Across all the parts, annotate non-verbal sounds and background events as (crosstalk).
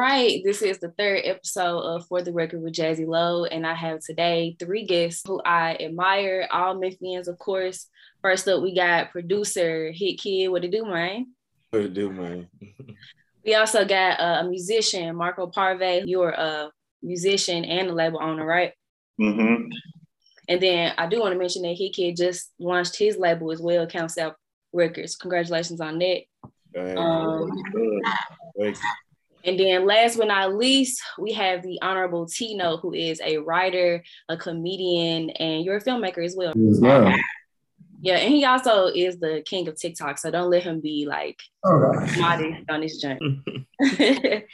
right, this is the third episode of For the Record with Jazzy Lowe, and I have today three guests who I admire, all Memphians, of course. First up, we got producer Hit Kid. What it do, man? What it do, man? (laughs) we also got uh, a musician, Marco Pavé. You're a musician and a label owner, right? Mm-hmm. And then I do want to mention that Hit Kid just launched his label as well, Count South Records. Congratulations on that. Um, and then last but not least, we have the Honorable Tino, who is a writer, a comedian, and you're a filmmaker as well. well. Yeah, and he also is the king of TikTok, so don't let him be like modest on this journey. (laughs) (laughs) um,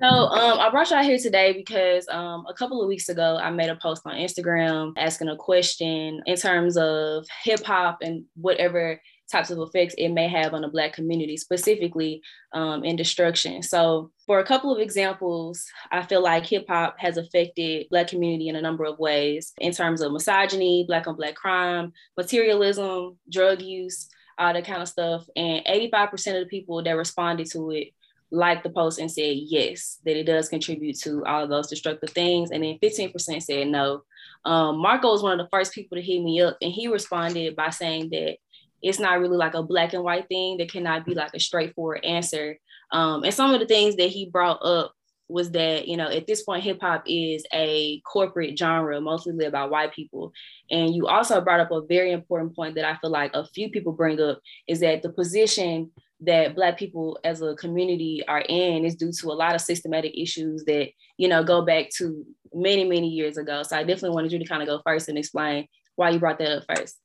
so um, I brought y'all here today because um, a couple of weeks ago I made a post on Instagram asking a question in terms of hip hop and whatever types of effects it may have on the Black community, specifically um, in destruction. So, for a couple of examples, I feel like hip hop has affected Black community in a number of ways in terms of misogyny, Black on Black crime, materialism, drug use, all that kind of stuff. And 85% of the people that responded to it liked the post and said yes, that it does contribute to all of those destructive things. And then 15% said no. Um, Marco was one of the first people to hit me up, and he responded by saying that it's not really like a black and white thing. There cannot be like a straightforward answer. Um, and some of the things that he brought up was that you know at this point hip hop is a corporate genre mostly led by white people and you also brought up a very important point that i feel like a few people bring up is that the position that black people as a community are in is due to a lot of systematic issues that you know go back to many many years ago so i definitely wanted you to kind of go first and explain why you brought that up first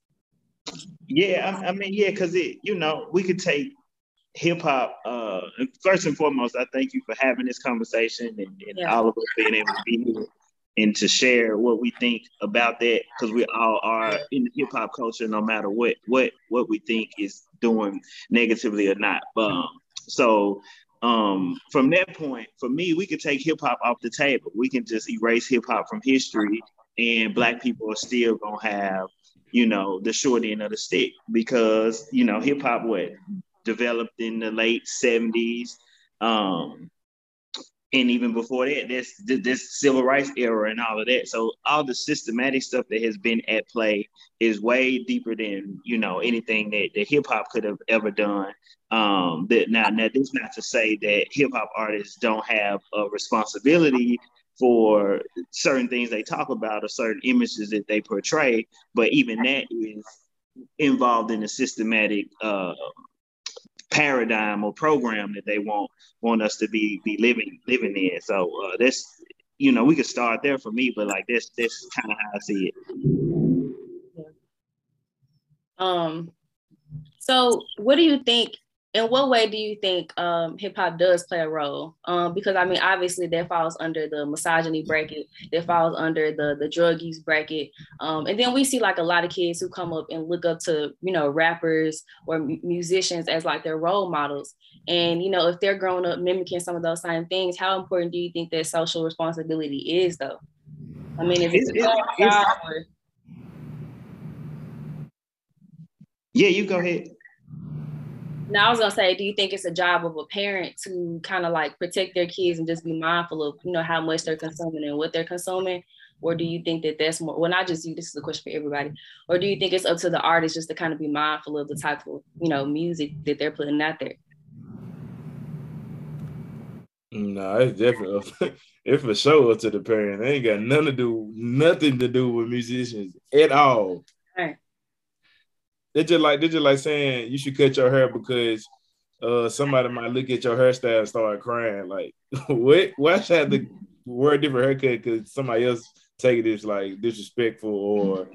yeah, I, I mean, yeah, because it, you know, we could take hip hop. Uh, first and foremost, I thank you for having this conversation and, and yeah. all of us being able to be here and to share what we think about that because we all are in the hip hop culture, no matter what what what we think is doing negatively or not. Um, so um, from that point, for me, we could take hip hop off the table. We can just erase hip hop from history, and Black people are still gonna have you know, the short end of the stick because, you know, hip hop what developed in the late 70s. Um, and even before that, this this civil rights era and all of that. So all the systematic stuff that has been at play is way deeper than you know anything that, that hip hop could have ever done. Um, that now, now this not to say that hip hop artists don't have a responsibility for certain things they talk about or certain images that they portray, but even that is involved in a systematic uh, paradigm or program that they want want us to be be living living in. So uh, that's you know we could start there for me, but like this this kind of how I see it. Um. So, what do you think in what way do you think um, hip hop does play a role? Um, because I mean, obviously, that falls under the misogyny bracket, that falls under the the drug use bracket, um, and then we see like a lot of kids who come up and look up to you know rappers or musicians as like their role models, and you know if they're growing up mimicking some of those same things, how important do you think that social responsibility is, though? I mean, if it's, it's, it's, or... yeah, you go ahead. Now I was gonna say, do you think it's a job of a parent to kind of like protect their kids and just be mindful of you know how much they're consuming and what they're consuming, or do you think that that's more? Well, not just you. This is a question for everybody. Or do you think it's up to the artist just to kind of be mindful of the type of you know music that they're putting out there? No, it's definitely (laughs) it's for sure up to the parent. They ain't got nothing to do, nothing to do with musicians at all. Right. They just like they just like saying you should cut your hair because uh somebody might look at your hairstyle and start crying. Like, (laughs) what? Why should I have to wear a different haircut because somebody else take it as like disrespectful or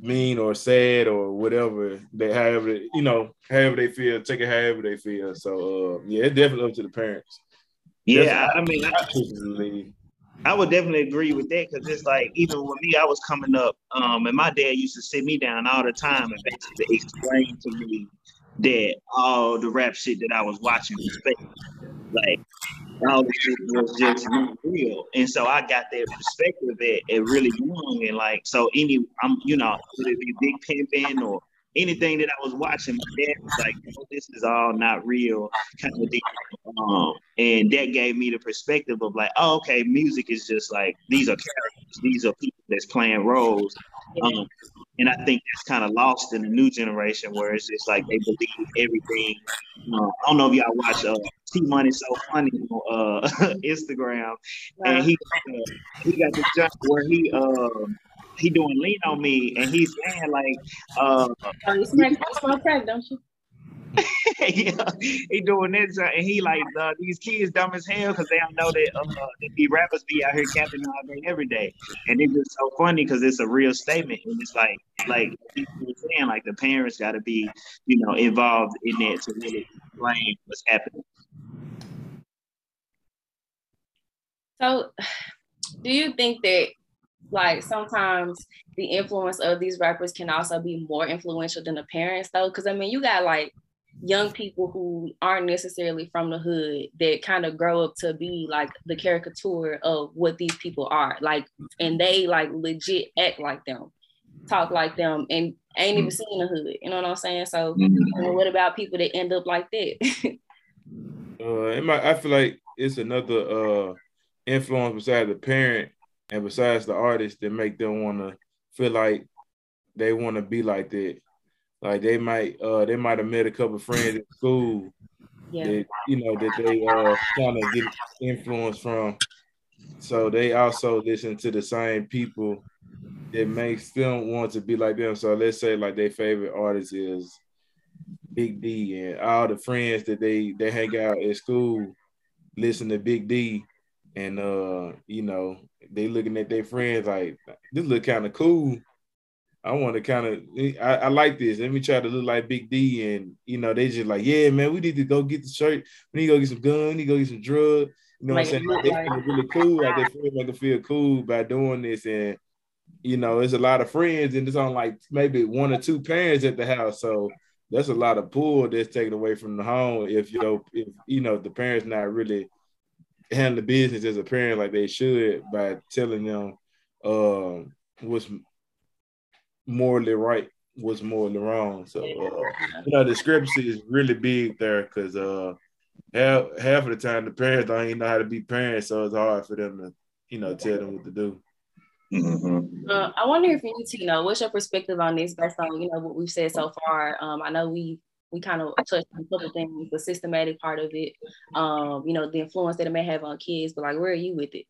mean or sad or whatever they however you know however they feel take it however they feel so uh yeah it's definitely up to the parents yeah i mean I, I would definitely agree with that because it's like even with me, I was coming up, um, and my dad used to sit me down all the time and basically explain to me that all the rap shit that I was watching was fake. Like all the shit was just real. And so I got that perspective at, at really young and like so any I'm you know, whether it be big pimping or anything that I was watching, my dad was like, oh, "This is all not real," kind of thing. Um, and that gave me the perspective of like, "Oh, okay, music is just like these are characters, these are people that's playing roles." Um, and I think that's kind of lost in the new generation where it's just like they believe everything. Uh, I don't know if y'all watch uh, T Money So Funny on uh, (laughs) Instagram, and he uh, he got the jump where he uh, he doing lean on me, and he's saying like, uh, oh, you smack, smoke crack, don't you? (laughs) yeah, he doing this, uh, and he like uh, these kids dumb as hell because they don't know that uh, these rappers be out here capping all day every day, and it's just so funny because it's a real statement, and it's like like saying like the parents got to be you know involved in that to really explain what's happening. So, (sighs) do you think that like sometimes the influence of these rappers can also be more influential than the parents though. Because i mean you got like young people who aren't necessarily from the hood that kind of grow up to be like the caricature of what these people are like and they like legit act like them talk like them and ain't even seen the hood. You know what i'm saying? So mm-hmm. what about people that end up like that? (laughs) Uh i feel like it's another uh influence besides the parent and besides the artists that make them want to feel like they want to be like that. Like they might uh they might have met a couple friends at school yeah. that you know that they uh kind of get influence from. So they also listen to the same people that makes them want to be like them. So let's say like their favorite artist is Big D and all the friends that they they hang out at school listen to Big D and uh you know they looking at their friends like this look kind of cool. I want to kind of I, I, like this. Let me try to look like Big D, and you know they just like, yeah, man, we need to go get the shirt. We need to go get some gun. We need to go get some drug. You know what I'm saying? They feel really cool. Like they feel like they feel cool by doing this, and you know, there's a lot of friends, and it's on like maybe one or two parents at the house, so that's a lot of pull that's taken away from the home. If you know, if you know the parents not really handle the business as a parent like they should by telling them uh, what's morally right, what's morally wrong. So uh, you know, discrepancy is really big there because uh, half half of the time the parents don't even know how to be parents, so it's hard for them to you know tell them what to do. Mm-hmm. Uh, I wonder if you need to, know, what's your perspective on this based on, you know, what we've said so far. Um, I know we we kind of touched on a couple things, the systematic part of it, um, you know, the influence that it may have on kids, but like, where are you with it?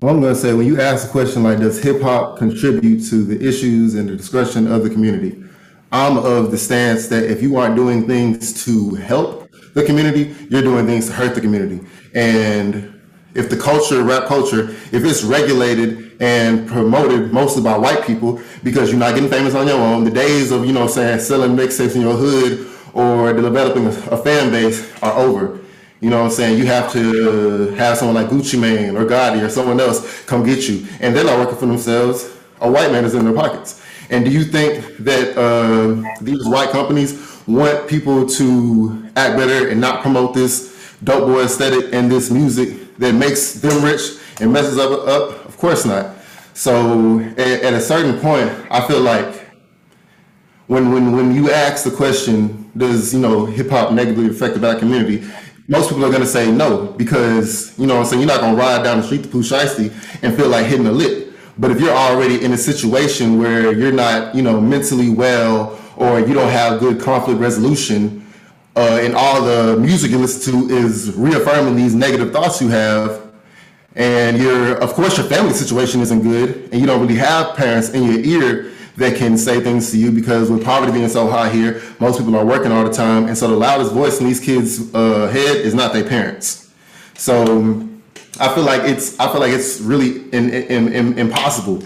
Well, I'm going to say when you ask a question like, does hip hop contribute to the issues and the discussion of the community? I'm of the stance that if you aren't doing things to help the community, you're doing things to hurt the community. And if the culture, rap culture, if it's regulated and promoted mostly by white people because you're not getting famous on your own, the days of, you know, saying selling mixtapes in your hood or developing a fan base are over. You know what I'm saying? You have to have someone like Gucci Mane or Gotti or someone else come get you. And they're not working for themselves. A white man is in their pockets. And do you think that uh, these white companies want people to act better and not promote this dope boy aesthetic and this music that makes them rich and messes up? up? Of course not. So at, at a certain point, I feel like when when when you ask the question, does you know hip hop negatively affect the black community? Most people are gonna say no because you know I'm saying you're not gonna ride down the street to Pooh and feel like hitting a lick. But if you're already in a situation where you're not you know mentally well or you don't have good conflict resolution, uh, and all the music you listen to is reaffirming these negative thoughts you have, and your of course your family situation isn't good, and you don't really have parents in your ear that can say things to you because with poverty being so high here, most people are working all the time, and so the loudest voice in these kids' uh, head is not their parents. So I feel like it's I feel like it's really in, in, in, impossible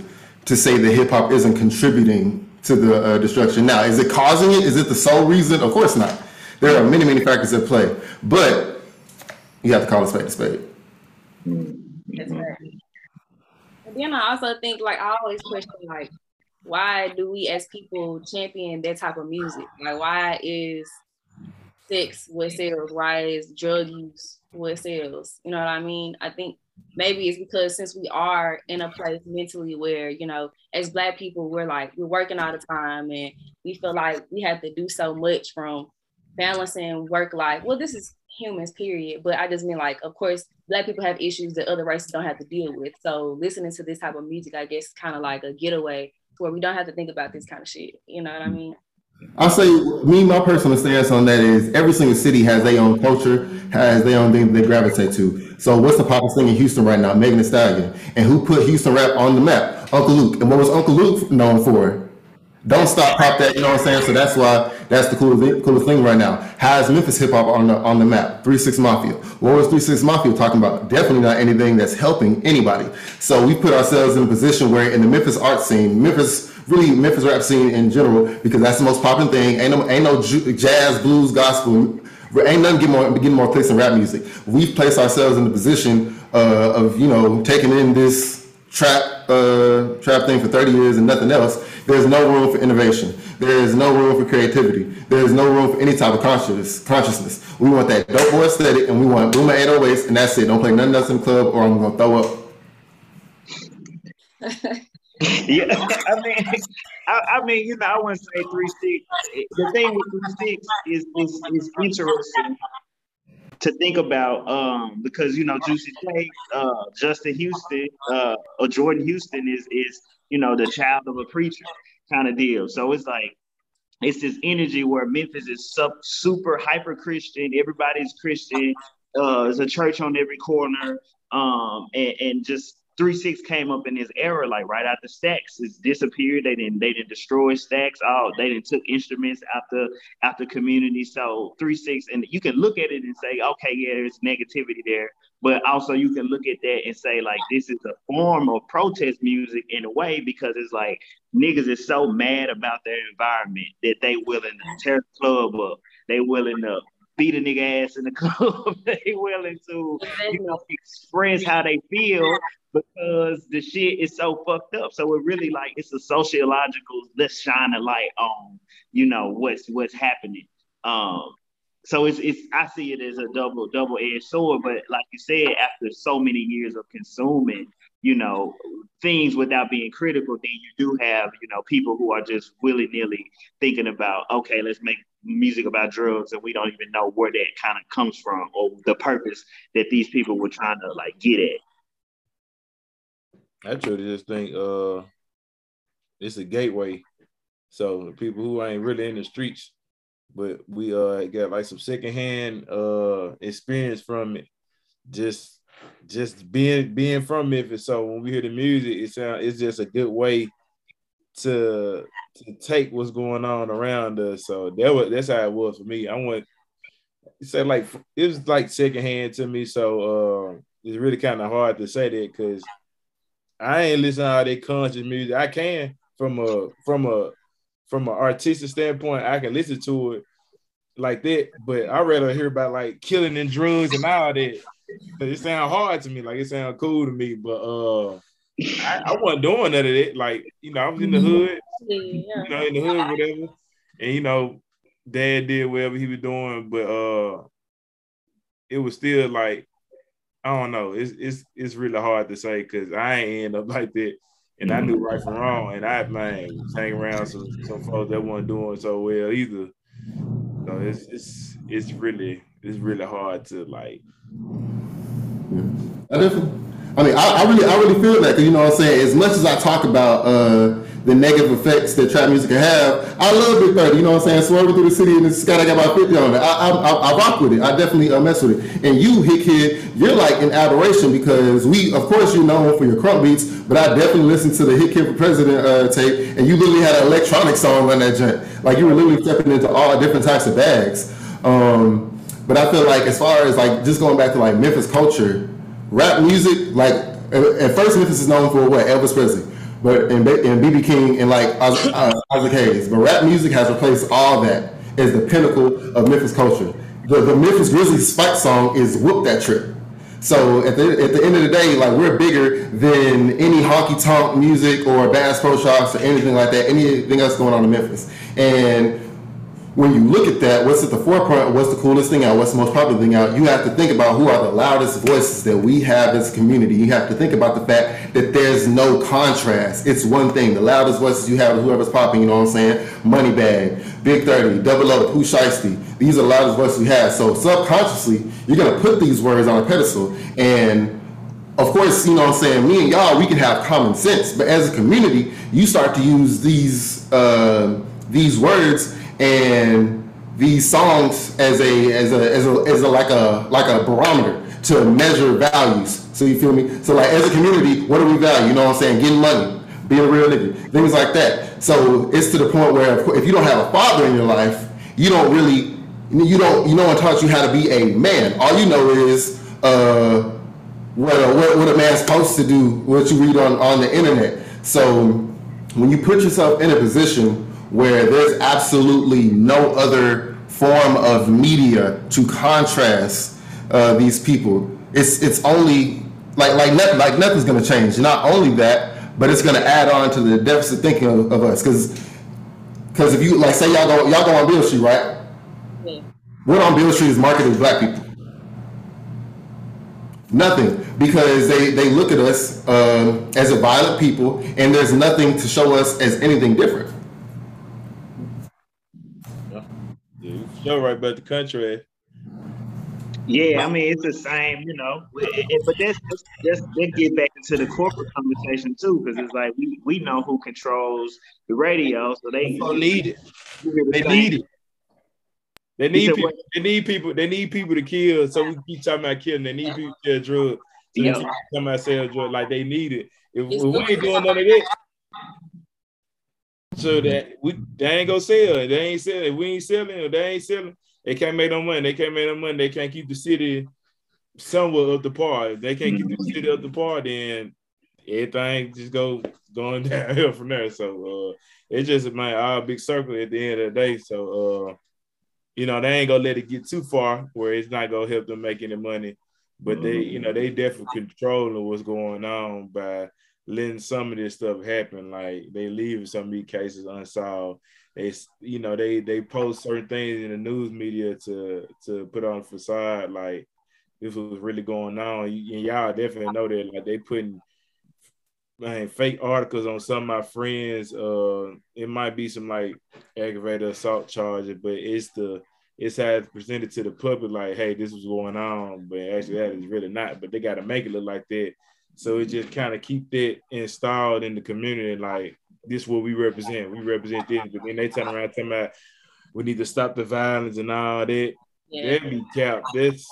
to say that hip hop isn't contributing to the uh, destruction. Now, is it causing it? Is it the sole reason? Of course not. There are many many factors at play, but you have to call a spade a spade. That's right. And then I also think like I always question like why do we as people champion that type of music? Like why is sex what sells? Why is drug use what sells. You know what I mean? I think maybe it's because since we are in a place mentally where you know as black people we're like we're working all the time and we feel like we have to do so much from balancing work life well this is humans period but i just mean like of course black people have issues that other races don't have to deal with so listening to this type of music i guess kind of like a getaway where we don't have to think about this kind of shit you know what i mean I'll say me, my personal stance on that is every single city has their own culture, has their own thing they gravitate to. So what's the popular thing in Houston right now? Megan Thee Stallion. And who put Houston rap on the map? Uncle Luke. And what was Uncle Luke known for? Don't stop, pop that. You know what I'm saying? So that's why that's the coolest coolest thing right now. How is Memphis hip hop on the on the map? Three Six Mafia. What was Three Six Mafia talking about? Definitely not anything that's helping anybody. So we put ourselves in a position where in the Memphis art scene, Memphis really Memphis rap scene in general because that's the most popular thing. Ain't no ain't no jazz, blues, gospel. Ain't nothing get more getting more place in rap music. We've placed ourselves in the position uh, of you know taking in this trap uh, trap thing for 30 years and nothing else. There's no room for innovation. There is no room for creativity. There is no room for any type of conscious consciousness. We want that dope boy aesthetic, and we want Boomer 808s, and that's it. Don't play nothing else in the club, or I'm gonna throw up. (laughs) yeah, I mean, I, I, mean, you know, I wouldn't say three six. The thing with three six is is, is interesting to think about um, because you know Juicy J, uh, Justin Houston, uh, or Jordan Houston is is you know the child of a preacher kind of deal. So it's like it's this energy where Memphis is sub, super hyper Christian. Everybody's Christian. Uh, there's a church on every corner, um, and, and just Three Six came up in this era, like right after Stax it's disappeared. They didn't they didn't destroy Stax. Oh, they didn't took instruments after after community. So Three Six, and you can look at it and say, okay, yeah, there's negativity there. But also you can look at that and say, like, this is a form of protest music in a way because it's like niggas is so mad about their environment that they willing to tear the club up. They willing to beat a nigga ass in the (laughs) club. they willing to, you know, express how they feel because the shit is so fucked up. So it really like it's a sociological let's shine a light on, you know, what's what's happening. Um so it's it's I see it as a double double edged sword, but like you said, after so many years of consuming, you know, things without being critical, then you do have, you know, people who are just willy nilly thinking about, okay, let's make music about drugs, and we don't even know where that kind of comes from or the purpose that these people were trying to like get at. I truly just think uh it's a gateway. So people who ain't really in the streets, but we uh got like some secondhand uh experience from it. Just just being being from Memphis. So when we hear the music, it sound it's just a good way to to take what's going on around us. So that was that's how it was for me. I went said like it was like secondhand to me. So uh it's really kind of hard to say that because I ain't listen to all that conscious music. I can from a from a from an artistic standpoint, I can listen to it like that, but I rather hear about like killing and drugs and all that. It sound hard to me, like it sound cool to me, but uh I, I wasn't doing none of that. Like, you know, I was in the mm-hmm. hood, you know, in the hood, whatever. And you know, dad did whatever he was doing, but uh it was still like I don't know. It's it's it's really hard to say because I ain't end up (laughs) like that. And I knew right from wrong. And I man was hanging around some some folks that weren't doing so well either. So it's it's it's really it's really hard to like. Yeah. I definitely. I mean, I, I really I really feel that because you know what I'm saying. As much as I talk about. uh the negative effects that trap music can have. I love Big 30, you know what I'm saying? Swerving through the city and it's got I got about 50 on it. I, I, I, I rock with it. I definitely uh, mess with it. And you, Hit Kid, you're like in adoration because we, of course, you're known for your crunk beats, but I definitely listened to the Hit Kid for President uh, tape and you literally had an electronic song on that joint. Like you were literally stepping into all different types of bags. Um, but I feel like as far as like just going back to like Memphis culture, rap music, like at first Memphis is known for what Elvis Presley but and, BB King and like uh, Isaac Hayes. But rap music has replaced all that as the pinnacle of Memphis culture. The, the Memphis Grizzlies Spike song is "Whoop That Trick." So at the at the end of the day, like we're bigger than any honky tonk music or Bass Pro Shops or anything like that. Anything else going on in Memphis, and when you look at that, what's at the forefront, what's the coolest thing out, what's the most popular thing out, you have to think about who are the loudest voices that we have as a community. You have to think about the fact that there's no contrast. It's one thing. The loudest voices you have whoever's popping, you know what I'm saying? Moneybagg, Big 30, Double O, Pooh Shiesty. These are the loudest voices we have. So subconsciously, you're gonna put these words on a pedestal. And of course, you know what I'm saying, me and y'all, we can have common sense. But as a community, you start to use these uh, these words and these songs as a as a as a, as a like a like a barometer to measure values. So you feel me? So like as a community, what do we value? You know what I'm saying? Getting money, being a real nigga, things like that. So it's to the point where if you don't have a father in your life, you don't really you don't you no one taught you how to be a man. All you know is uh, what a, what, what a man's supposed to do, what you read on on the internet. So when you put yourself in a position where there's absolutely no other form of media to contrast uh, these people. It's it's only like like nothing like nothing's gonna change. Not only that, but it's gonna add on to the deficit thinking of, of us. Because because if you like say y'all go y'all go on Beale Street, right? Yeah. What on Beale Street is marketed to black people? Nothing, because they, they look at us uh, as a violent people, and there's nothing to show us as anything different. You're right but the country. Yeah, I mean it's the same, you know. But that's that's that get back into the corporate conversation too, because it's like we we know who controls the radio, so they don't need it. They need it. They need people. They need people. They need people to kill. So we keep talking about killing. They need people to sell drugs. So yeah. talking about sell drugs like they need it. If, if we ain't doing none of that, so that we they ain't gonna sell. They ain't selling. We ain't selling. Or they ain't selling. They can't make no money. They can't make no money. They can't keep the city somewhat up the par. If they can't keep the city up the par, then everything just go going (laughs) downhill from there. So uh, it's just my all big circle at the end of the day. So uh, you know, they ain't gonna let it get too far where it's not gonna help them make any money. But they, you know, they definitely controlling what's going on by letting some of this stuff happen. Like they leave some of these cases unsolved. They, you know, they they post certain things in the news media to to put on facade like this was really going on. And y'all definitely know that. Like they putting man, fake articles on some of my friends. Uh, it might be some like aggravated assault charges, but it's the it's how it's presented to the public like, hey, this was going on, but actually that is really not. But they got to make it look like that so it just kind of keep that installed in the community, like this is what we represent. We represent this, but then they turn around talking about we need to stop the violence and all that. Yeah. That be cap. That's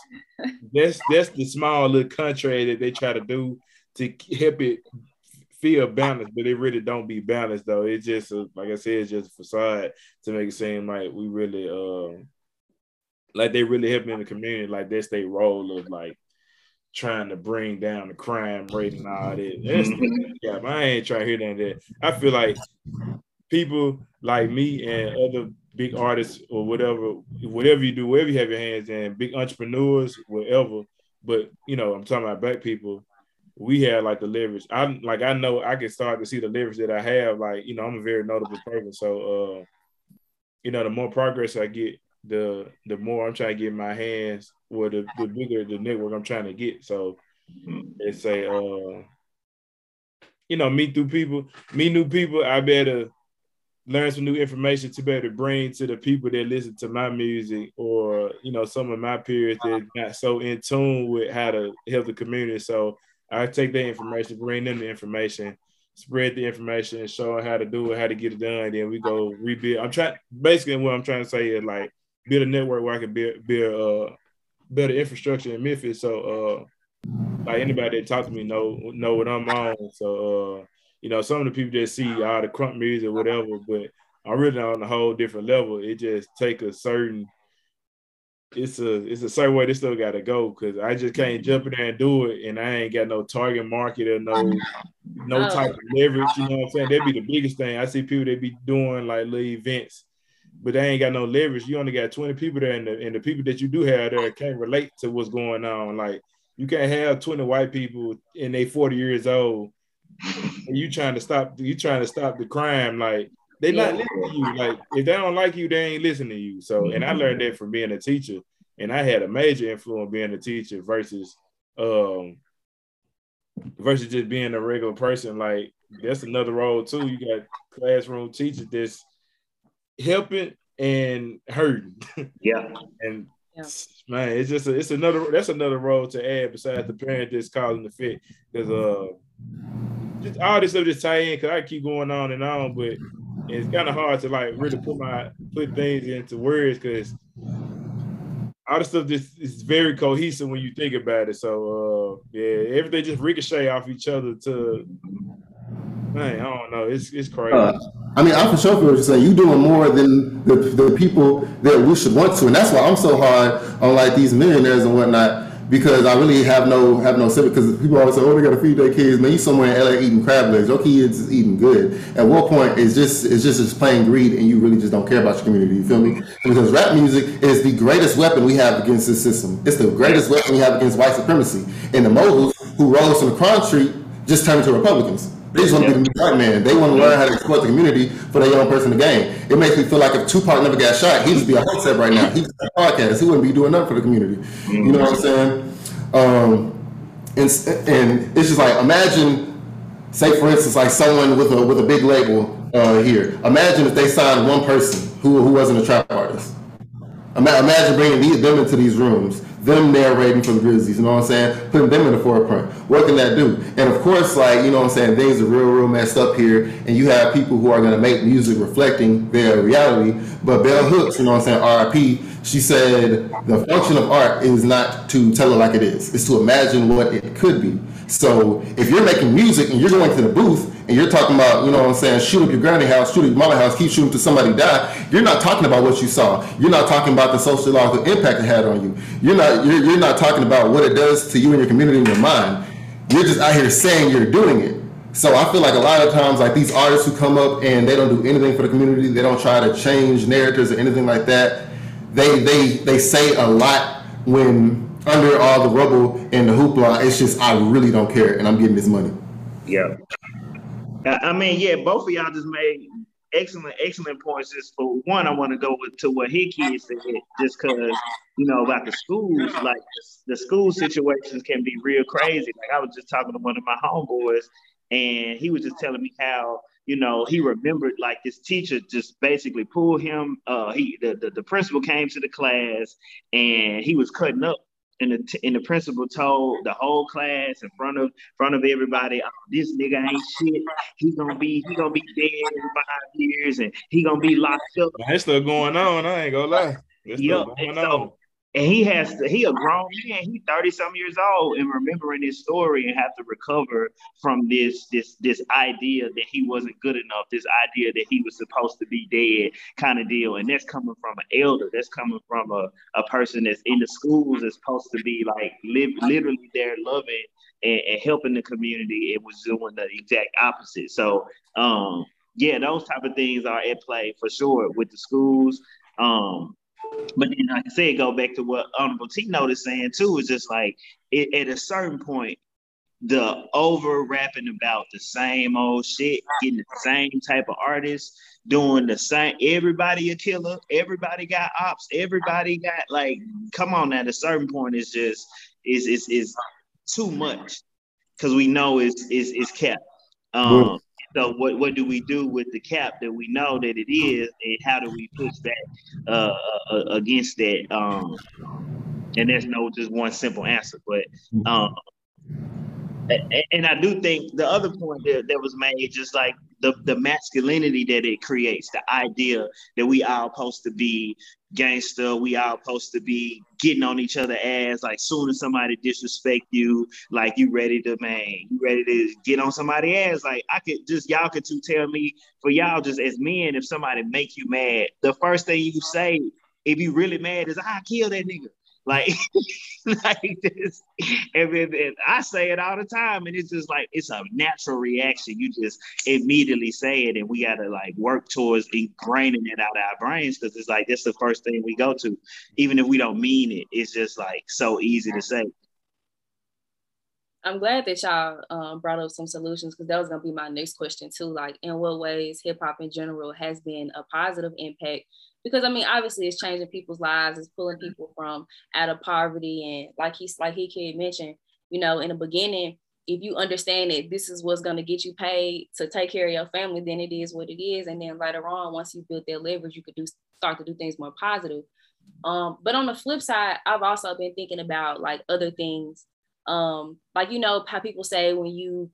that's that's the small little country that they try to do to help it feel balanced, but it really don't be balanced though. It's just a, like I said, it's just a facade to make it seem like we really uh like they really helping in the community, like that's their role of like trying to bring down the crime rate and all that. (laughs) That's yeah, I ain't trying to hear of that. I feel like people like me and other big artists or whatever, whatever you do, wherever you have your hands in, big entrepreneurs, whatever. But you know, I'm talking about black people. We have like the leverage. I am like I know I can start to see the leverage that I have. Like you know, I'm a very notable person. So uh, you know, the more progress I get, the the more I'm trying to get my hands, or the, the bigger the network I'm trying to get. So it's a uh, you know, meet through people, meet new people. I better learn some new information to be able to bring to the people that listen to my music, or you know, some of my peers that not so in tune with how to help the community. So I take that information, bring them the information, spread the information, show how to do it, how to get it done. Then we go rebuild. I'm trying basically what I'm trying to say is like build a network where I can build, build uh, better infrastructure in Memphis. So uh, like anybody that talk to me know know what I'm on. So uh, you know, some of the people that see all the crunk music or whatever, but I'm really on a whole different level. It just take a certain it's a it's a certain way this still gotta go because I just can't jump in there and do it and I ain't got no target market or no no type of leverage. You know what I'm saying? That'd be the biggest thing. I see people that be doing like little events but they ain't got no leverage. You only got 20 people there, and the, and the people that you do have there can't relate to what's going on. Like you can't have 20 white people and they 40 years old. And you trying to stop you trying to stop the crime. Like they yeah. not listening to you. Like if they don't like you, they ain't listening to you. So, and I learned that from being a teacher, and I had a major influence being a teacher versus um versus just being a regular person. Like that's another role too. You got classroom teachers that's helping and hurting. Yeah. and yeah. man, it's just a, it's another that's another role to add besides the parent that's causing the fit. Because uh just all this stuff just tie in because I keep going on and on, but it's kind of hard to like really put my put things into words because all the stuff just is very cohesive when you think about it. So uh yeah, everything just ricochet off each other to man, I don't know. It's it's crazy. Uh, I mean, I for sure feel what you're saying. You doing more than the, the people that we should want to, and that's why I'm so hard on like these millionaires and whatnot because I really have no have no civic. Because people always say, "Oh, they got to feed their kids." Man, you somewhere in LA eating crab legs. Your kids is eating good. At what point is just it's just it's plain greed, and you really just don't care about your community. You feel me? Because rap music is the greatest weapon we have against this system. It's the greatest weapon we have against white supremacy. And the moguls who rose from the crime street just turned into Republicans. They just want to be the new white man. They want to learn how to exploit the community for their young person to gain. It makes me feel like if Tupac never got shot, he'd just be a hot set right now. He'd be a podcast. He wouldn't be doing nothing for the community. You know what I'm saying? Um, and, and it's just like imagine, say for instance, like someone with a with a big label uh, here. Imagine if they signed one person who who wasn't a trap artist. Imagine bringing these, them into these rooms them narrating for the Grizzlies, you know what I'm saying? Putting them in the forefront. What can that do? And of course, like, you know what I'm saying, things are real, real messed up here, and you have people who are gonna make music reflecting their reality. But Bell Hooks, you know what I'm saying, RIP, she said the function of art is not to tell it like it is, it's to imagine what it could be. So if you're making music and you're going to the booth and you're talking about, you know what I'm saying, shoot up your granny house, shoot up your mama house, keep shooting till somebody die, you're not talking about what you saw. You're not talking about the sociological impact it had on you. You're not you're, you're not talking about what it does to you and your community and your mind. You're just out here saying you're doing it. So I feel like a lot of times, like these artists who come up and they don't do anything for the community, they don't try to change narratives or anything like that. They they they say a lot when under all the rubble and the hoopla, it's just I really don't care, and I'm getting this money. Yeah. I mean, yeah, both of y'all just made excellent, excellent points. Just for one, I want to go to what kids said, just because you know about the schools, like the, the school situations can be real crazy. Like I was just talking to one of my homeboys, and he was just telling me how you know he remembered like this teacher just basically pulled him. Uh, he the, the the principal came to the class and he was cutting up and the and the principal told the whole class in front of front of everybody, oh, this nigga ain't shit. He's gonna be he gonna be dead in five years, and he gonna be locked up. That's still going on. I ain't gonna lie. That's yep. going on and he has to, he a grown man, he 30 some years old and remembering his story and have to recover from this this this idea that he wasn't good enough, this idea that he was supposed to be dead kind of deal. And that's coming from an elder, that's coming from a, a person that's in the schools that's supposed to be like live literally there loving and, and helping the community. It was doing the exact opposite. So um yeah, those type of things are at play for sure with the schools. Um, but then, like I said, go back to what Honorable T noticed saying too, is just like it, at a certain point, the over rapping about the same old shit, getting the same type of artists, doing the same. Everybody a killer. Everybody got ops. Everybody got like, come on. At a certain point, it's just is is is too much because we know it's is is kept. Um, so what, what do we do with the cap that we know that it is, and how do we push that uh, uh, uh against that? Um, and there's no just one simple answer, but um, and I do think the other point that, that was made, is just like the, the masculinity that it creates, the idea that we all supposed to be gangster, we all supposed to be getting on each other ass. Like soon as somebody disrespect you, like you ready to man, you ready to get on somebody ass. Like I could just y'all could to tell me for y'all just as men, if somebody make you mad, the first thing you say if you really mad is I kill that nigga. Like, (laughs) like this. And, then, and I say it all the time, and it's just like it's a natural reaction. You just immediately say it, and we gotta like work towards ingraining it out of our brains because it's like that's the first thing we go to, even if we don't mean it. It's just like so easy to say. I'm glad that y'all um, brought up some solutions because that was gonna be my next question too. Like, in what ways hip hop in general has been a positive impact? Because I mean, obviously, it's changing people's lives. It's pulling people from out of poverty, and like he's like he kid mentioned, you know, in the beginning, if you understand that this is what's gonna get you paid to take care of your family, then it is what it is. And then later on, once you build that leverage, you could do start to do things more positive. Um, but on the flip side, I've also been thinking about like other things um like you know how people say when you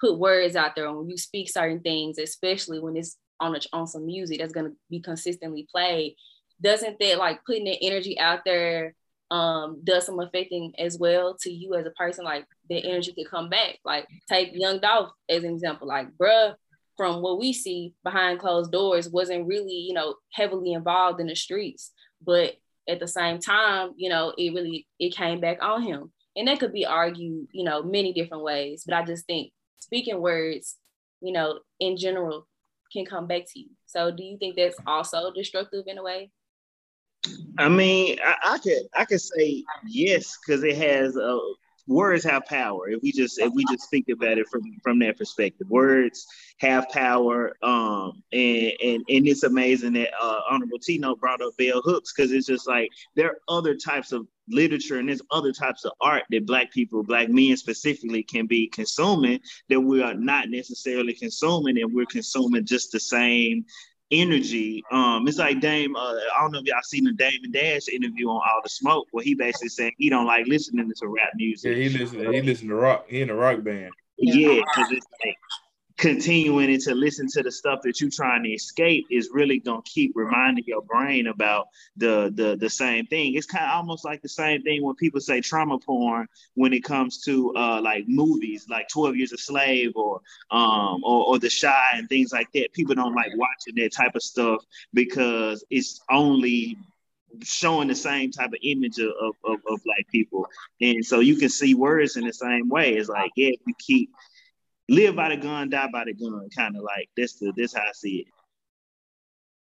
put words out there when you speak certain things especially when it's on a, on some music that's to be consistently played doesn't that like putting the energy out there um does some affecting as well to you as a person? Like the energy could come back. Like take young dolph as an example. Like bruh from what we see behind closed doors wasn't really you know heavily involved in the streets. But at the same time you know it really it came back on him and that could be argued, you know, many different ways. But I just think speaking words, you know, in general, can come back to you. So, do you think that's also destructive in a way? I mean, I, I could I could say yes because it has a words have power. If we just if we just think about it from from that perspective, words have power. Um, and and and it's amazing that uh, Honorable Tino brought up Bell Hooks because it's just like there are other types of literature and there's other types of art that black people black men specifically can be consuming that we are not necessarily consuming and we're consuming just the same energy. Um, it's like Dame. Uh, I don't know if y'all seen the Dame and Dash interview on All the Smoke, where he basically said he don't like listening to rap music. Yeah, he listen. He listen to rock. He in a rock band. Yeah, because it's like continuing to listen to the stuff that you're trying to escape is really gonna keep reminding your brain about the the the same thing. It's kind of almost like the same thing when people say trauma porn when it comes to uh like movies like 12 Years a Slave or um or, or The Shy and things like that. People don't like watching that type of stuff because it's only showing the same type of image of, of, of, of black people. And so you can see words in the same way. It's like, yeah, you keep live by the gun, die by the gun, kind of like this. The this how I see it.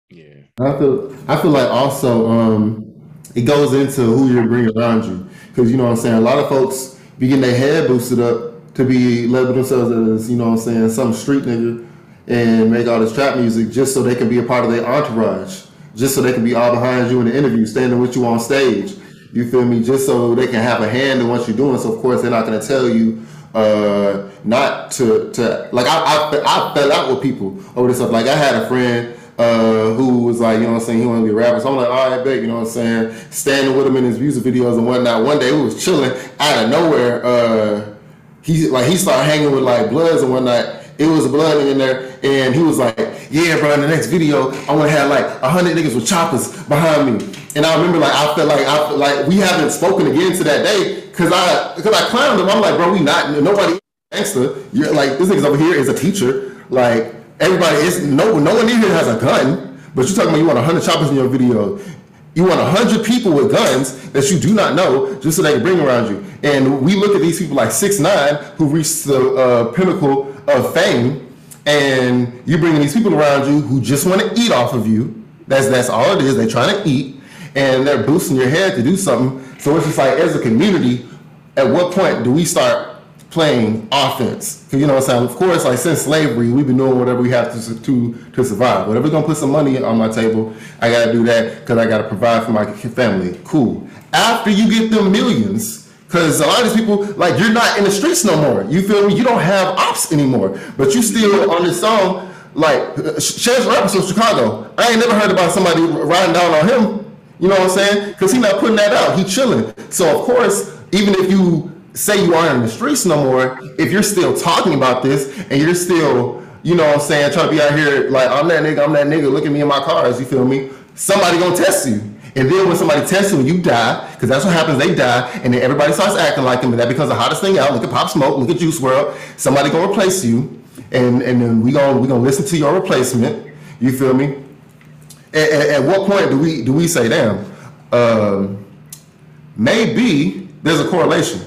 Yeah, I feel I feel like also um, it goes into who you're bringing around you because you know what I'm saying. A lot of folks be getting their head boosted up to be labeled themselves as you know what I'm saying some street nigga and make all this trap music just so they can be a part of their entourage, just so they can be all behind you in the interview, standing with you on stage. You feel me? Just so they can have a hand in what you're doing. So of course they're not going to tell you uh, not to to like I, I I fell out with people over this stuff. Like I had a friend uh, who was like, you know what I'm saying, he wanted to be a rapper. So I'm like, all right, bet, you know what I'm saying, standing with him in his music videos and whatnot. One day we was chilling out of nowhere. Uh, he like he started hanging with like Bloods and whatnot. It was blood in there, and he was like, "Yeah, bro. In the next video, I want to have like a hundred niggas with choppers behind me." And I remember like I felt like I felt like we haven't spoken again to that day because I because I clowned him. I'm like, bro, we not nobody gangster. You're like this nigga's over here is a teacher. Like everybody is no no one in here has a gun. But you're talking about you want hundred choppers in your video. You want hundred people with guns that you do not know just so they can bring around you. And we look at these people like six nine who reached the uh, pinnacle of fame, and you're bringing these people around you who just want to eat off of you. That's that's all it is. They're trying to eat, and they're boosting your head to do something so it's just like as a community, at what point do we start playing offense? Because you know what I'm saying. Of course, like since slavery, we've been doing whatever we have to to to survive. Whatever's gonna put some money on my table, I gotta do that because I gotta provide for my family. Cool. After you get them millions, because a lot of these people, like you're not in the streets no more. You feel me? You don't have ops anymore, but you still on this song. Like uh, Chance Rapper from Chicago. I ain't never heard about somebody riding down on him you know what I'm saying? Because he's not putting that out. He chilling. So of course, even if you say you aren't in the streets no more, if you're still talking about this and you're still, you know what I'm saying, trying to be out here like I'm that nigga, I'm that nigga, look at me in my cars, you feel me? Somebody gonna test you. And then when somebody tests you you die, because that's what happens, they die, and then everybody starts acting like them, and that becomes the hottest thing out. Look at Pop Smoke, look at Juice WRLD. Somebody gonna replace you, and and then we gonna we gonna listen to your replacement. You feel me? At, at, what point do we do we say, damn, um, maybe there's a correlation.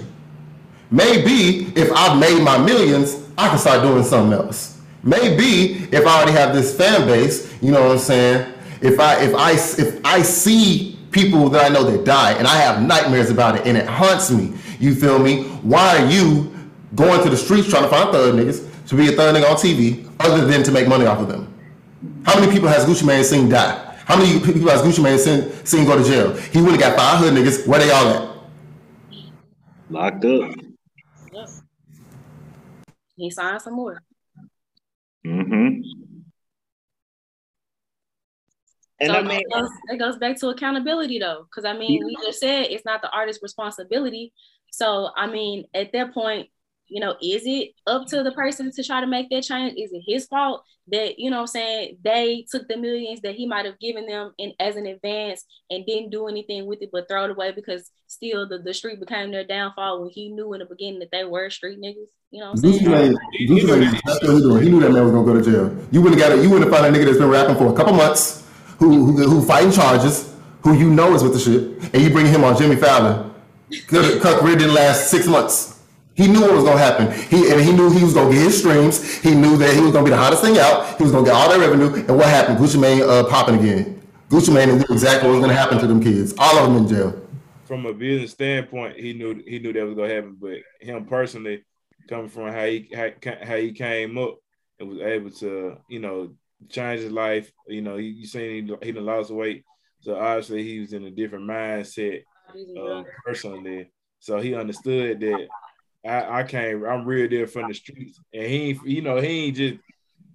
Maybe if I've made my millions, I can start doing something else. Maybe if I already have this fan base, you know what I'm saying? If I if I if I see people that I know that die and I have nightmares about it and it haunts me, you feel me? Why are you going to the streets trying to find third niggas to be a third nigga on TV, other than to make money off of them? How many people has Gucci Mane seen die? How many people has Gucci Mane seen, seen go to jail? He would have got five hood niggas. Where they all at? Locked up. Yep. He signed some more. Mm-hmm. And so I mean, that goes, that goes back to accountability, though, because I mean, yeah. we just said it's not the artist's responsibility. So I mean, at that point, you know, is it up to the person to try to make that change? Is it his fault that, you know I'm saying, they took the millions that he might have given them in as an advance and didn't do anything with it but throw it away because still the, the street became their downfall when he knew in the beginning that they were street niggas. You know what I'm saying? he, knew that man was gonna go to jail. You wouldn't got it, you wouldn't find a nigga that's been rapping for a couple months, who who, who fighting charges, who you know is with the shit, and you bring him on Jimmy Fallon. Cuck didn't last six months. He knew what was gonna happen. He and he knew he was gonna get his streams. He knew that he was gonna be the hottest thing out. He was gonna get all that revenue. And what happened? Gucci Mane uh, popping again. Gucci Mane knew exactly what was gonna happen to them kids. All of them in jail. From a business standpoint, he knew he knew that was gonna happen. But him personally, coming from how he how, how he came up and was able to, you know, change his life. You know, you, you seen he he lost weight, so obviously he was in a different mindset uh, personally. So he understood that I, I came, I'm real there from the streets, and he, you know, he ain't just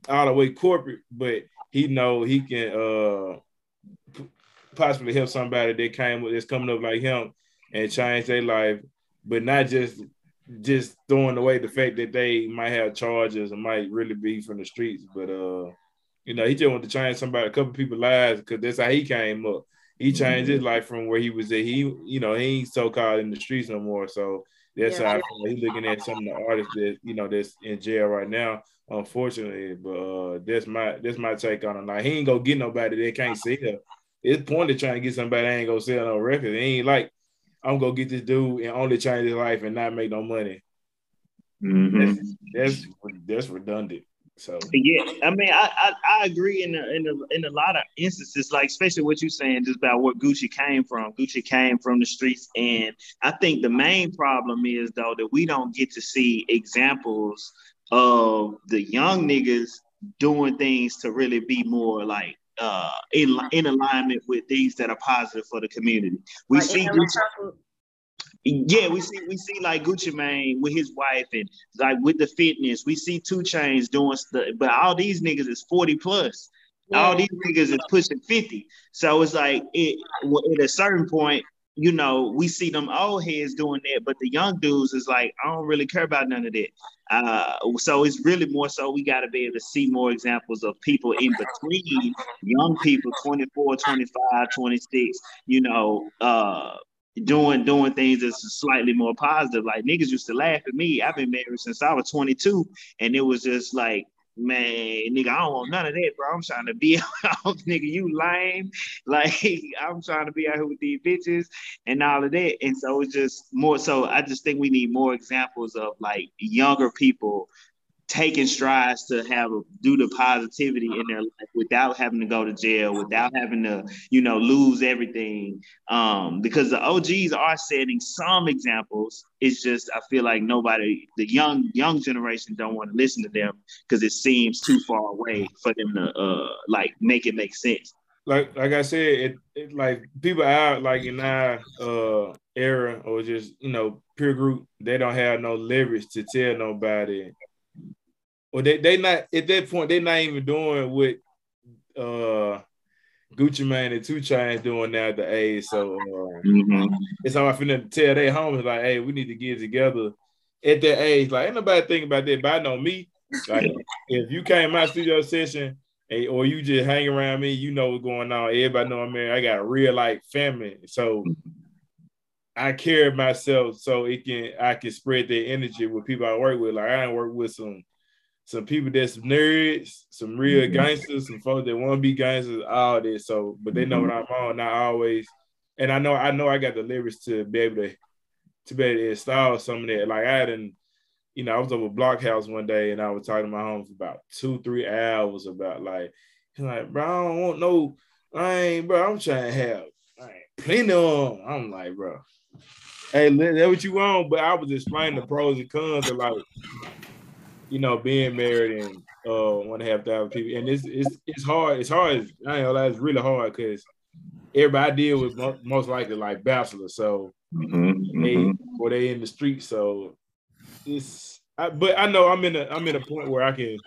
all the way corporate, but he know he can uh possibly help somebody that came with that's coming up like him and change their life, but not just just throwing away the fact that they might have charges and might really be from the streets, but uh, you know, he just wanted to change somebody, a couple people lives because that's how he came up. He changed his life from where he was at. He, you know, he ain't so called in the streets no more. So that's yeah. how I feel. He's looking at some of the artists that you know that's in jail right now, unfortunately. But uh, that's my that's my take on it. Like he ain't gonna get nobody that can't sell. It's pointed trying to get somebody that ain't gonna sell no record. It ain't like I'm gonna get this dude and only change his life and not make no money. Mm-hmm. That's, that's that's redundant. So yeah, I mean, I, I, I agree in a, in a, in a lot of instances, like especially what you're saying just about where Gucci came from. Gucci came from the streets, and I think the main problem is though that we don't get to see examples of the young niggas doing things to really be more like uh in in alignment with things that are positive for the community. We like see Gucci, yeah, we see we see like Gucci Mane with his wife and like with the fitness. We see 2 Chainz doing stuff, but all these niggas is 40 plus. Yeah. All these niggas is pushing 50. So it's like it at a certain point, you know, we see them old heads doing that, but the young dudes is like, I don't really care about none of that. Uh, so it's really more so we got to be able to see more examples of people in between young people 24 25 26 you know uh doing doing things that's slightly more positive. Like niggas used to laugh at me. I've been married since I was 22, and it was just like, man, nigga, I don't want none of that, bro. I'm trying to be (laughs) out, nigga. You lame. (laughs) Like I'm trying to be out here with these bitches and all of that. And so it's just more so. I just think we need more examples of like younger people taking strides to have a, do the positivity in their life without having to go to jail, without having to, you know, lose everything. Um, because the OGs are setting some examples. It's just I feel like nobody, the young young generation, don't want to listen to them because it seems too far away for them to uh like make it make sense. Like like I said, it, it like people out like in our uh era or just you know peer group, they don't have no leverage to tell nobody well, they they not at that point. They're not even doing what uh Gucci Mane and 2 Chainz doing now at the age. So uh, mm-hmm. it's how I finna tell their homies like, hey, we need to get together at that age. Like, ain't nobody thinking about that, but I know me. Like, (laughs) if you came my studio session hey, or you just hang around me, you know what's going on. Everybody know I'm married. I got a real life family. So I care myself so it can I can spread that energy with people I work with. Like I work with some some people that's nerds, some real mm-hmm. gangsters, some folks that want to be gangsters, all this. So, but they know what I'm on, not always. And I know, I know, I got the lyrics to be able to, to be able to install some of that. Like I didn't, you know, I was over Blockhouse one day and I was talking to my home for about two, three hours about like, he's like, bro, I don't want no, I ain't, bro, I'm trying to have, plenty of them. I'm like, bro, hey, that's what you want. But I was explaining the pros and cons of like, you know, being married and uh one and a half thousand people, and it's it's it's hard. It's hard. I ain't know It's really hard because everybody I deal with most likely like bachelors, so mm-hmm, they mm-hmm. or they in the street. So it's. I, but I know I'm in a I'm in a point where I can.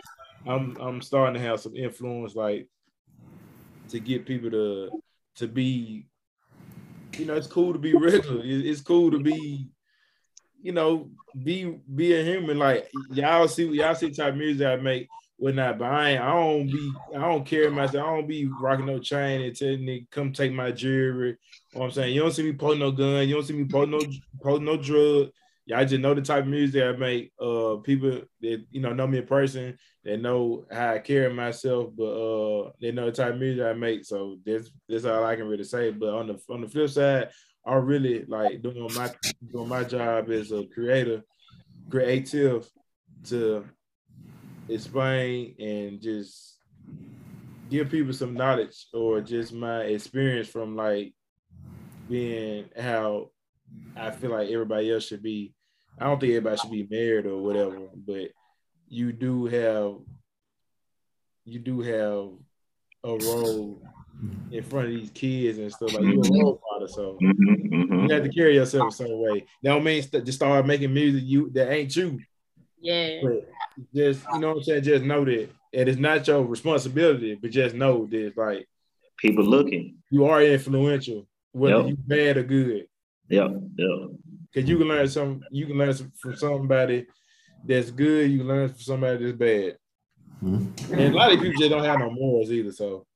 I'm I'm starting to have some influence, like to get people to to be. You know, it's cool to be (laughs) regular. It's cool to be you know, be be a human. Like y'all see, y'all see type of music I make whatnot. But I I don't be, I don't care myself. I don't be rocking no chain and telling nigga come take my jewelry. You know what I'm saying? You don't see me pulling no gun. You don't see me pulling no pulling no drug. Y'all just know the type of music I make. Uh, people that you know know me in person, they know how I carry myself, but uh, they know the type of music I make. So that's that's all I can really say. But on the on the flip side, I really like doing my doing my job as a creator, creative to explain and just give people some knowledge or just my experience from like being how I feel like everybody else should be. I don't think everybody should be married or whatever, but you do have you do have a role in front of these kids and stuff. Like you're a role mm-hmm. Model, so mm-hmm, mm-hmm. you have to carry yourself a certain way. That don't mean st- just start making music you that ain't you. Yeah. But just you know what I'm saying. Just know that and it is not your responsibility, but just know that like people looking. You are influential, whether yep. you bad or good. Yeah, yeah. Cause you can learn some. You can learn from somebody that's good. You can learn from somebody that's bad. Mm-hmm. And a lot of people just don't have no morals either. So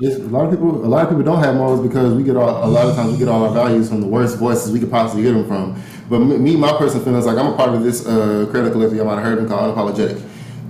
yeah, a lot of people. A lot of people don't have morals because we get all, a lot of times we get all our values from the worst voices we could possibly get them from. But me, my personal feelings like I'm a part of this uh, collective. You might have heard them called Unapologetic.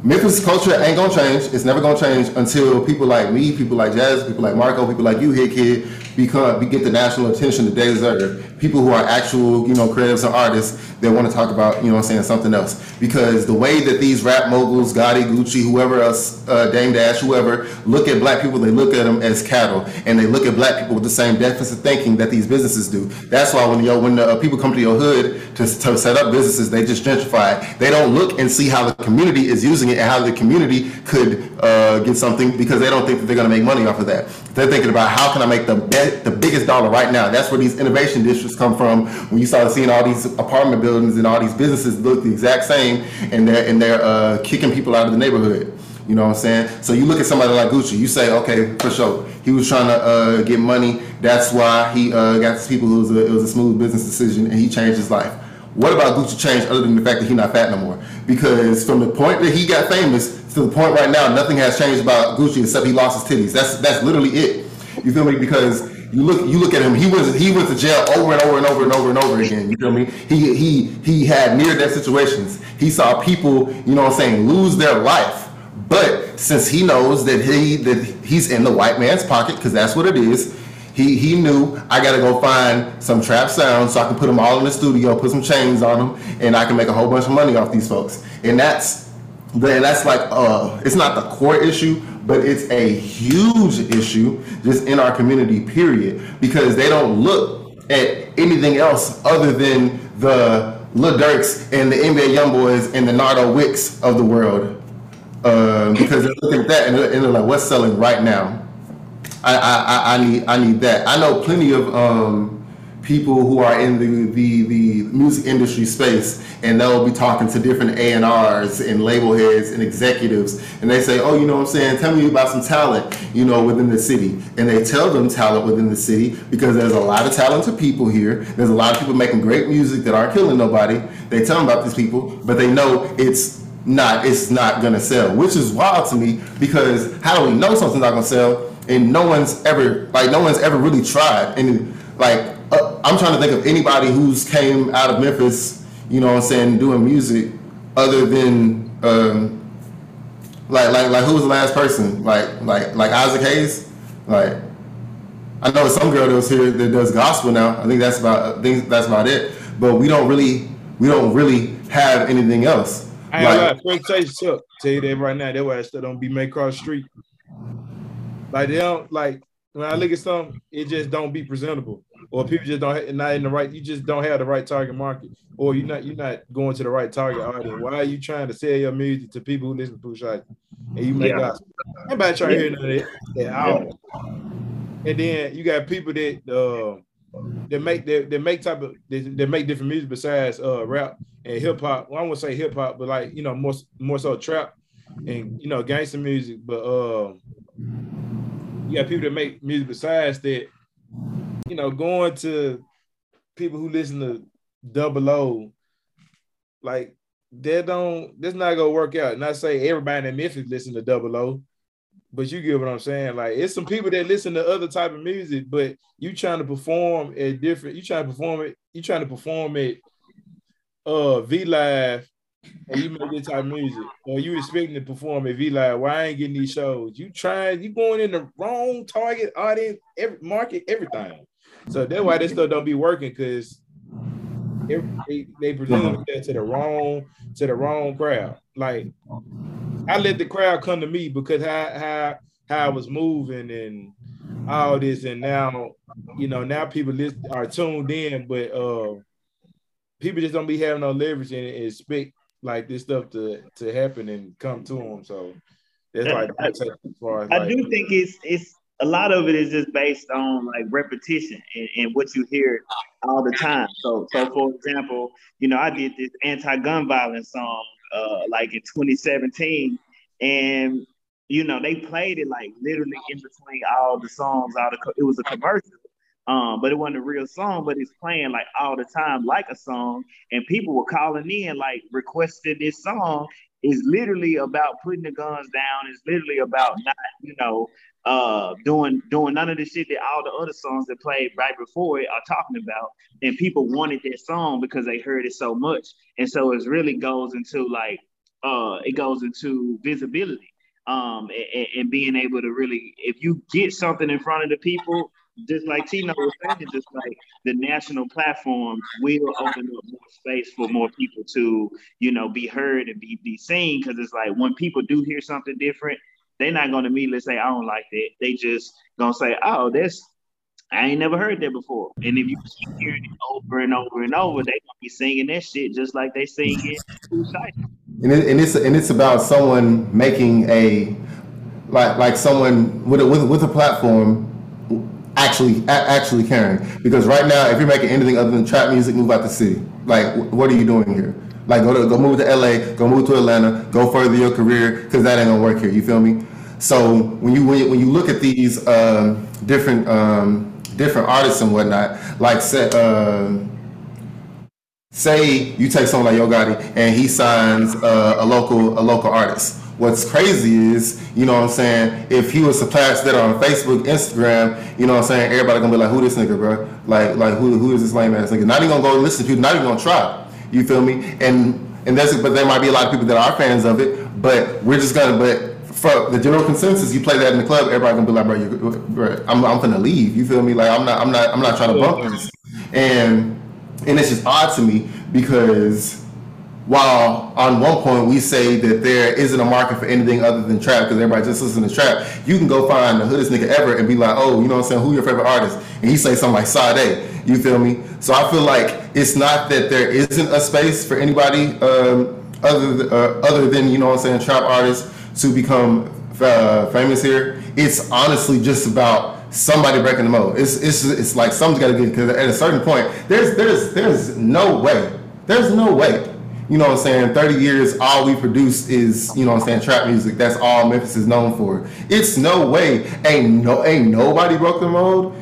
Memphis culture ain't gonna change. It's never gonna change until people like me, people like Jazz, people like Marco, people like you, HitKidd, become we get the national attention that they deserve. People who are actual, you know, creatives and artists that want to talk about, you know, I'm saying something else. Because the way that these rap moguls, Gotti, Gucci, whoever else, uh, Dame Dash, whoever, look at black people, they look at them as cattle, and they look at black people with the same deficit thinking that these businesses do. That's why when yo, when the, uh, people come to your hood to, to set up businesses, they just gentrify it. They don't look and see how the community is using it and how the community could uh, get something because they don't think that they're going to make money off of that. They're thinking about how can I make the be- the biggest dollar right now. That's where these innovation districts come from. When you start seeing all these apartment buildings and all these businesses look the exact same, and they're and they're uh, kicking people out of the neighborhood. You know what I'm saying? So you look at somebody like Gucci, you say, okay, for sure, he was trying to uh, get money. That's why he uh, got these people. It was, a, it was a smooth business decision, and he changed his life. What about Gucci changed other than the fact that he's not fat no more? Because from the point that he got famous to the point right now, nothing has changed about Gucci except he lost his titties. That's that's literally it. You feel me? Because you look you look at him. He was he went to jail over and over and over and over and over again. You feel me? He he he had near death situations. He saw people, you know what I'm saying, lose their life. But since he knows that he that he's in the white man's pocket, because that's what it is, he he knew I gotta go find some trap sounds so I can put them all in the studio, put some chains on them, and I can make a whole bunch of money off these folks. And that's that's like uh it's not the core issue, but it's a huge issue just in our community, period, because they don't look at anything else other than the Lil Durks and the NBA YoungBoys and the Nardo Wicks of the world. Uh, because they're looking at that and they're, and they're, like, what's selling right now? I, I, I need I need that. I know plenty of um, people who are in the, the, the music industry space and they'll be talking to different A&Rs and label heads and executives and they say, oh, you know what I'm saying, tell me about some talent, you know, within the city. And they tell them talent within the city because there's a lot of talented people here. There's a lot of people making great music that aren't killing nobody. They tell them about these people, but they know it's not, it's not gonna sell, which is wild to me because how do we know something's not gonna sell and no one's ever, like no one's ever really tried. And like uh, I'm trying to think of anybody who's came out of Memphis, you know what I'm saying, doing music other than um, like like like who was the last person? Like like like Isaac Hayes? Like I know some girl that was here that does gospel now. I think that's about I think that's about it. But we don't really we don't really have anything else. I like, got Frank Tell you that right now. That why still don't be made cross street. Like they don't like when I look at some, it just don't be presentable. Or people just don't not in the right. You just don't have the right target market, or you're not you're not going to the right target audience. Why are you trying to sell your music to people who listen to Pusha and you make yeah. Anybody trying to hear none of that at all. And then you got people that uh that make that, that make type of that, that make different music besides uh rap and hip hop. Well, I won't say hip hop, but like you know more more so trap and you know gangster music. But uh, you got people that make music besides that. You know, going to people who listen to Double O, like that don't that's not gonna work out. Not say everybody in Memphis listen to Double O, but you get what I'm saying. Like it's some people that listen to other type of music, but you trying to perform at different. You trying to perform it. You trying to perform it. Uh, V Live, and you make this type of music, or you expecting to perform at V Live. Why I ain't getting these shows? You trying? You going in the wrong target audience, every market, everything. So that's why this stuff don't be working because they, they presented that to the wrong to the wrong crowd. Like I let the crowd come to me because how how how I was moving and all this, and now you know now people listen, are tuned in, but uh people just don't be having no leverage and expect like this stuff to to happen and come to them. So that's like I, as far as I like, do think it's it's a lot of it is just based on like repetition and, and, what you hear all the time. So, so for example, you know, I did this anti-gun violence song uh, like in 2017, and you know, they played it like literally in between all the songs. All the co- it was a commercial, um, but it wasn't a real song. But it's playing like all the time, like a song, and people were calling in like requested this song. Is literally about putting the guns down. It's literally about not, you know, uh doing doing none of the shit that all the other songs that played right before it are talking about and people wanted that song because they heard it so much and so it really goes into like uh it goes into visibility um and, and being able to really if you get something in front of the people just like Tino was saying, just like the national platform will open up more space for more people to, you know, be heard and be be seen. Because it's like when people do hear something different, they're not gonna immediately say, I don't like that. They just gonna say, Oh, this I ain't never heard that before. And if you keep hearing it over and over and over, they gonna be singing that shit just like they sing it. And, it, and it's and it's about someone making a like like someone with a with, with a platform actually actually caring because right now if you're making anything other than trap music move out the city like what are you doing here like go to go move to LA, go move to Atlanta, go further your career because that ain't gonna work here. You feel me? So when you when you, when you look at these um, different um, different artists and whatnot, like say, uh, say you take someone like Yo Gotti and he signs uh, a local a local artist. What's crazy is, you know what I'm saying, if he was to pass that on Facebook, Instagram, you know what I'm saying, everybody gonna be like, who this nigga, bro? Like, like who, who is this lame ass nigga? Not even gonna go listen to you, not even gonna try. You feel me? And and that's it, but there might be a lot of people that are fans of it. But we're just gonna but for the general consensus, you play that in the club, everybody gonna be like, bro, you, bro I'm I'm gonna leave. You feel me? Like I'm not I'm not I'm not trying to bump this. And and it's just odd to me because while on one point we say that there isn't a market for anything other than trap because everybody just listens to trap, you can go find the hoodest nigga ever and be like, oh, you know what I'm saying? Who your favorite artist? And he say something like Sade. You feel me? So I feel like it's not that there isn't a space for anybody um, other uh, other than you know what I'm saying trap artists to become uh, famous here. It's honestly just about somebody breaking the mold. It's it's it's like something's got to get because at a certain point there's there's there's no way there's no way you know what I'm saying, 30 years, all we produce is, you know what I'm saying, trap music. That's all Memphis is known for. It's no way, ain't no ain't nobody broke the mold.